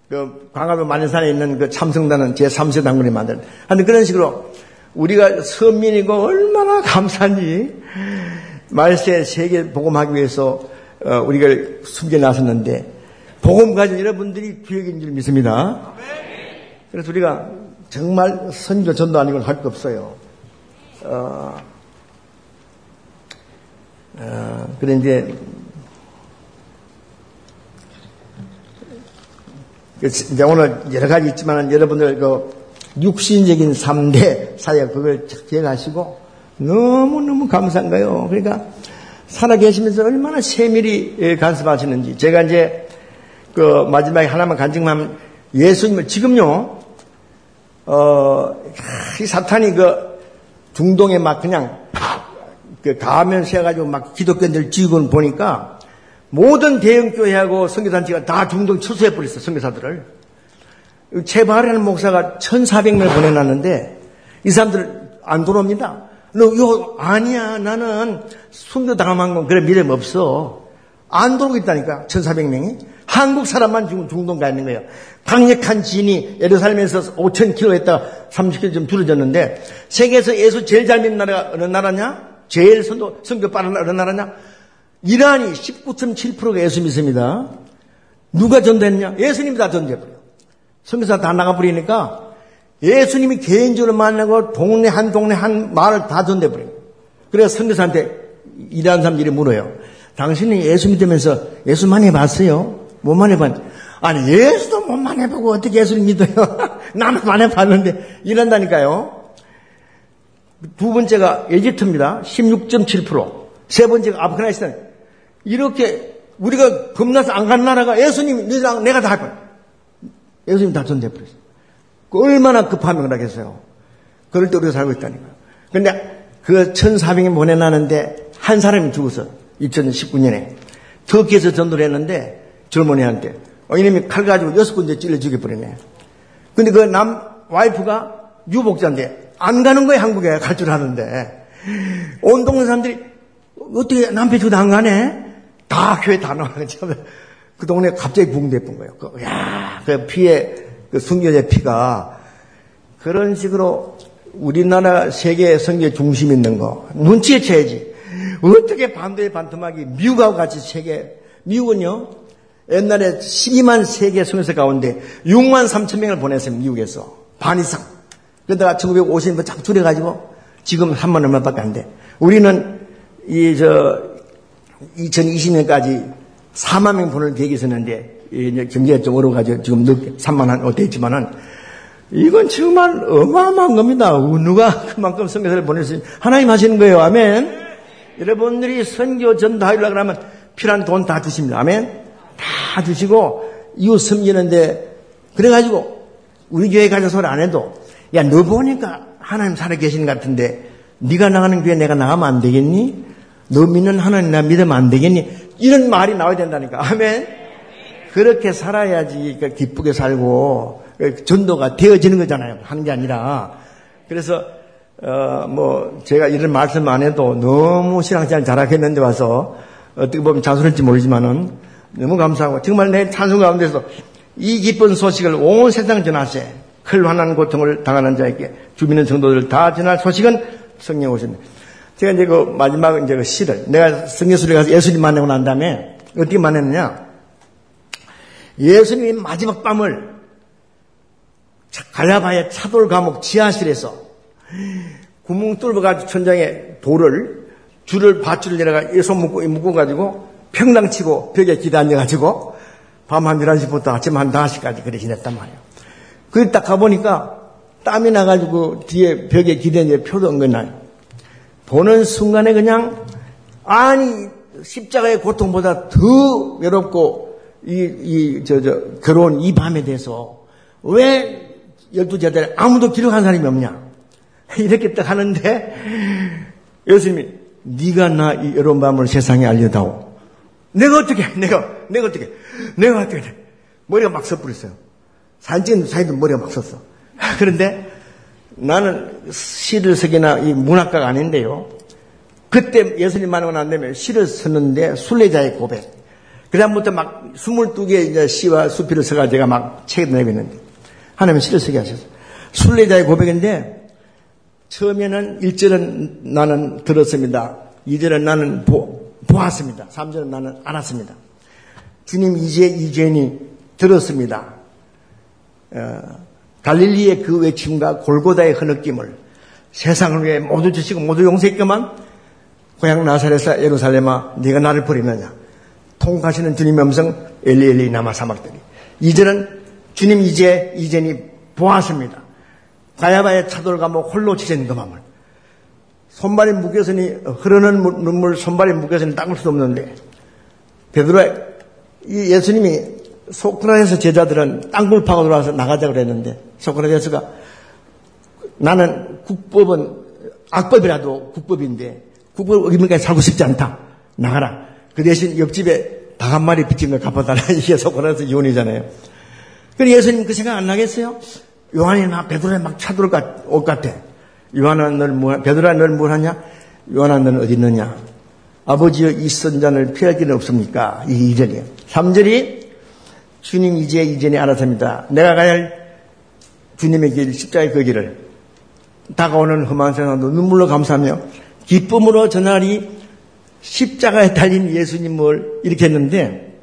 그 광화문 만년산에 있는 그 참성단은 제3세 당군이 만든. 하여튼 그런 식으로 우리가 선민이고 얼마나 감사한지 말세 세계 복음하기 위해서 어, 우리가 숨겨 놨었는데 복음 가진 여러분들이 기획인 줄 믿습니다. 그래서 우리가 정말 선교 전도 아니고 할 거 없어요. 어, 어, 그래 이제 그 이제 오늘 여러 가지 있지만 여러분들 그 육신적인 3대 사역 그걸 기억하시고 너무너무 감사한 거예요. 그러니까 살아 계시면서 얼마나 세밀히 예, 간섭하시는지 제가 이제 그 마지막에 하나만 간증하면 예수님을 지금요 어, 이 사탄이 그 중동에 막 그냥 그 가면 세가지고 막 기독교인들 지우고 보니까 모든 대형 교회하고 선교단체가 다 중동 철수해 버렸어, 선교사들을. 제발하는 목사가 1,400명을 보내놨는데 이 사람들 안 들어옵니다. 너, 요, 아니야. 나는 순교 당한 건 그래 믿음 없어. 안 들어오고 있다니까. 1,400명이. 한국 사람만 지금 중동 가 있는 거예요. 강력한 진이 예루살렘에서 5,000km 했다가 30km 좀 줄어졌는데 세계에서 예수 제일 잘 믿는 나라가 어느 나라냐? 제일 선도, 선교 빠른 어느 나라냐? 이란이 19.7%가 예수 믿습니다. 누가 전도했냐? 예수님이 다 전도해버려. 선교사 다 나가버리니까 예수님이 개인적으로 만나고 동네 한 동네 한 마을 다 전도해버려요. 그래서 선교사한테 일하는 사람들이 물어요. 당신이 예수 믿으면서 예수 많이 봤어요? 뭐만 해봤 아니, 예수도 못 만 해보고 어떻게 예수를 믿어요? 나는 만해봤는데, 이런다니까요. 두 번째가 에지트입니다. 16.7%. 세 번째가 아프가니스탄. 이렇게 우리가 겁나서 안 간 나라가 예수님, 너랑 내가 다 할 거야. 예수님 다 전대버렸어요. 그 얼마나 급하면 그러겠어요. 그럴 때 우리가 살고 있다니까. 근데 그 1400명 보내놨는데 한 사람이 죽었어. 2019년에. 터키에서 전도를 했는데 젊은이한테. 어, 이놈이 칼 가지고 여섯 군데 찔러 죽여버리네. 근데 그 남, 와이프가 유복자인데 안 가는 거야, 한국에 갈 줄 아는데. 온 동네 사람들이 어떻게 남편 죽어도 안 가네? 다 교회 다 나와가지고 그 동네 갑자기 붕대뿐 거예요. 그, 야, 그 피에, 그 순교자 피가 그런 식으로 우리나라 세계 성계 중심 있는 거 눈치에 채야지. 어떻게 반도의 반토막이 미국하고 같이 세계 미국은요 옛날에 12만 세계 성에서 가운데 6만 3천 명을 보냈어요 미국에서 반 이상. 그러다가 1950년 쫙 줄여가지고 지금 3만 얼마밖에 안 돼. 우리는 이 저 2020년까지 4만 명 보낼 계획이 있었는데 경제가 좀 어려워가지고 지금 3만 한 어때 있지만은 이건 정말 어마어마한 겁니다. 누가 그만큼 선교사를 보낼 수 있는 하나님 하시는 거예요. 아멘. 여러분들이 선교 전다하려고 하면 필요한 돈 다 주십니다. 아멘. 다 주시고 이웃 섬기는데 그래가지고 우리 교회 가서 소리 안 해도 야 너 보니까 하나님 살아 계시는 것 같은데 네가 나가는 교회 내가 나가면 안 되겠니? 너 믿는 하나님 나 믿으면 안 되겠니? 이런 말이 나와야 된다니까. 아멘. 그렇게 살아야지 그러니까 기쁘게 살고 그 전도가 되어지는 거잖아요. 하는 게 아니라. 그래서 어, 뭐 제가 이런 말씀 안 해도 너무 신앙생활 잘하겠는데 와서 어떻게 보면 자수할지 모르지만은 너무 감사하고 정말 내 찬송 가운데서 이 기쁜 소식을 온 세상 전하세. 클 환난 고통을 당하는 자에게 주민의 성도들 다 전할 소식은 성령 오셨네. 제가 이제 그 마지막 이제 그 시를 내가 성경수에 가서 예수님 만나고 난 다음에 어떻게 만났느냐? 예수님이 마지막 밤을 갈라바의 차돌 감옥 지하실에서 구멍 뚫어가지고 천장에 돌을 줄을 밧줄을 내려가 예손 묶고 묶어가지고 평당 치고 벽에 기다려가지고 밤 한 11시부터 아침 한 5시까지 그래 지냈단 말이에요. 그래 딱 가보니까 땀이 나가지고 뒤에 벽에 기대는 표도 은근나요. 보는 순간에 그냥 아니 십자가의 고통보다 더 외롭고 이저저 괴로운 이 밤에 대해서 왜 열두 제자들 아무도 기록한 사람이 없냐 이렇게 딱 하는데 예수님이 네가 나 이 외로운 밤을 세상에 알려다오. 내가 어떻게 내가 내가 어떻게 내가 어떻게 머리가 막 섣부렸어요. 산진 사이도 머리가 막 섰어. 그런데 나는 시를 쓰기나 이 문학가가 아닌데요. 그때 예수님 만나고 난 다음에 시를 썼는데 순례자의 고백. 그 다음부터 막 22개의 이제 시와 수필을 써가 제가 막 책을 내고 있는데 하나님은 시를 쓰게 하셨어요. 순례자의 고백인데 처음에는 1절은 나는 들었습니다. 2절은 나는 보, 보았습니다. 3절은 나는 알았습니다. 주님 이제 이제니 들었습니다. 어, 갈릴리의 그 외침과 골고다의 흐느낌을 세상을 위해 모두 주시고 모두 용서했기만 고향 나사렛사 예루살렘아 네가 나를 버리느냐 통하시는 주님의 음성 엘리 엘리 남아 사막들이 이제는 주님 이제 이제니 보았습니다. 가야바의 차돌 감옥 홀로 지진 그 맘을 손발이 묶여서니 흐르는 눈물 손발이 묶여서니 닦을 수 없는데 베드로 이 예수님이 소크라테스 제자들은 땅굴 파고 들어와서 나가자 그랬는데 소크라테스가 나는 국법은 악법이라도 국법인데 국법 어기면까지 살고 싶지 않다. 나가라. 그 대신 옆집에 닭 한 마리 비친 걸 갚아달라. 이게 소크라테스 이혼이잖아요. 그래 예수님 그 생각 안 나겠어요? 요한이 막 베드로에 막 차돌 올것 같아. 요한아 널 뭐, 베드로야 널뭘 하냐? 요한아 너는 어디 있느냐? 아버지여 이 선잔을 피할 길은 없습니까? 이 2절이에요. 3절이 주님 이제 이전에 알았습니다. 내가 가야 할 주님의 길, 십자의 그 길을 다가오는 험한 세상도 눈물로 감사하며 기쁨으로 전날이 십자가에 달린 예수님을 이렇게 했는데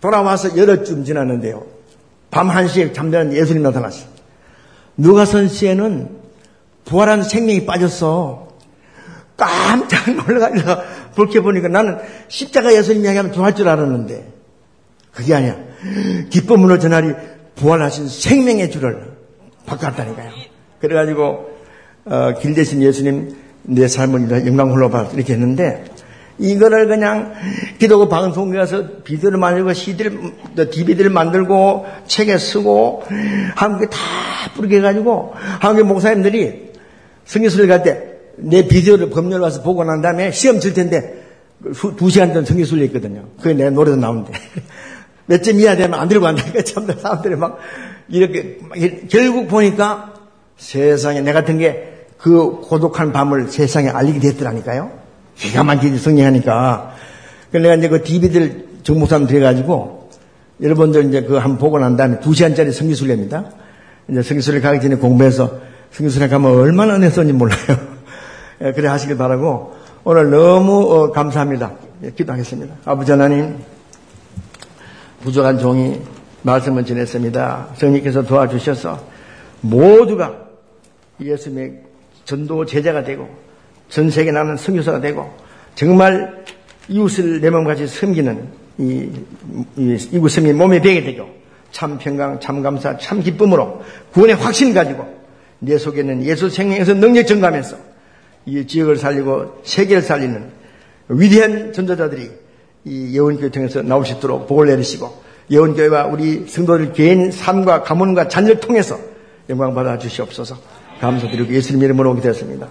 돌아와서 여러 쯤 지났는데요. 밤 1시에 잠자는 예수님 나타났어요. 누가선 씨에는 부활한 생명이 빠졌어. 깜짝 놀라가지고 볼게 보니까 나는 십자가 예수님 이야기하면 좋아할 줄 알았는데 그게 아니야. 기쁨으로 전하리 부활하신 생명의 주를 바꿨다니까요. 그래가지고 어, 길 대신 예수님 내 삶을 영광 홀로 봐 이렇게 했는데 이거를 그냥 기도고 방송에 가서 비디오를 만들고 CD를, DVD를 만들고 책에 쓰고 한국에 다 뿌리게 해가지고 한국의 목사님들이 성교수를 갈 때 내 비디오를 법률 와서 보고 난 다음에 시험 칠 텐데 두 시간 전 성교수를 했거든요. 그게 내 노래도 나오는데. 몇 점 이하 되면 안 들고 간다니까 참 사람들이 막 이렇게 결국 보니까 세상에 내 같은 게 그 고독한 밤을 세상에 알리게 됐더라니까요. 기가 막히게 성령하니까. 그래서 내가 이제 그 DVD를 정목사님 돼가지고 여러분들 이제 그 한번 보고 난 다음에 두 시간짜리 성기술례입니다. 이제 성기술례 가기 전에 공부해서 성기술례 가면 얼마나 은혜 썼는지 몰라요. 예, 그래 하시길 바라고 오늘 너무 어, 감사합니다. 예, 기도하겠습니다. 아버지 하나님 부족한 종이 말씀을 전했습니다. 성령께서 도와주셔서 모두가 예수님의 전도 제자가 되고 전 세계 나는 성교사가 되고 정말 이웃을 내 몸같이 섬기는 이, 이 이웃 섬이 몸에 배게 되고 참 평강, 참 감사, 참 기쁨으로 구원의 확신 가지고 내 속에는 예수 생명에서 능력 증가하면서 이 지역을 살리고 세계를 살리는 위대한 전도자들이 이 예원교회 통해서 나올 수 있도록 복을 내리시고 예원교회와 우리 성도들 개인 삶과 가문과 자녀를 통해서 영광 받아 주시옵소서 감사드리고 예수님 이름으로 오게 되었습니다.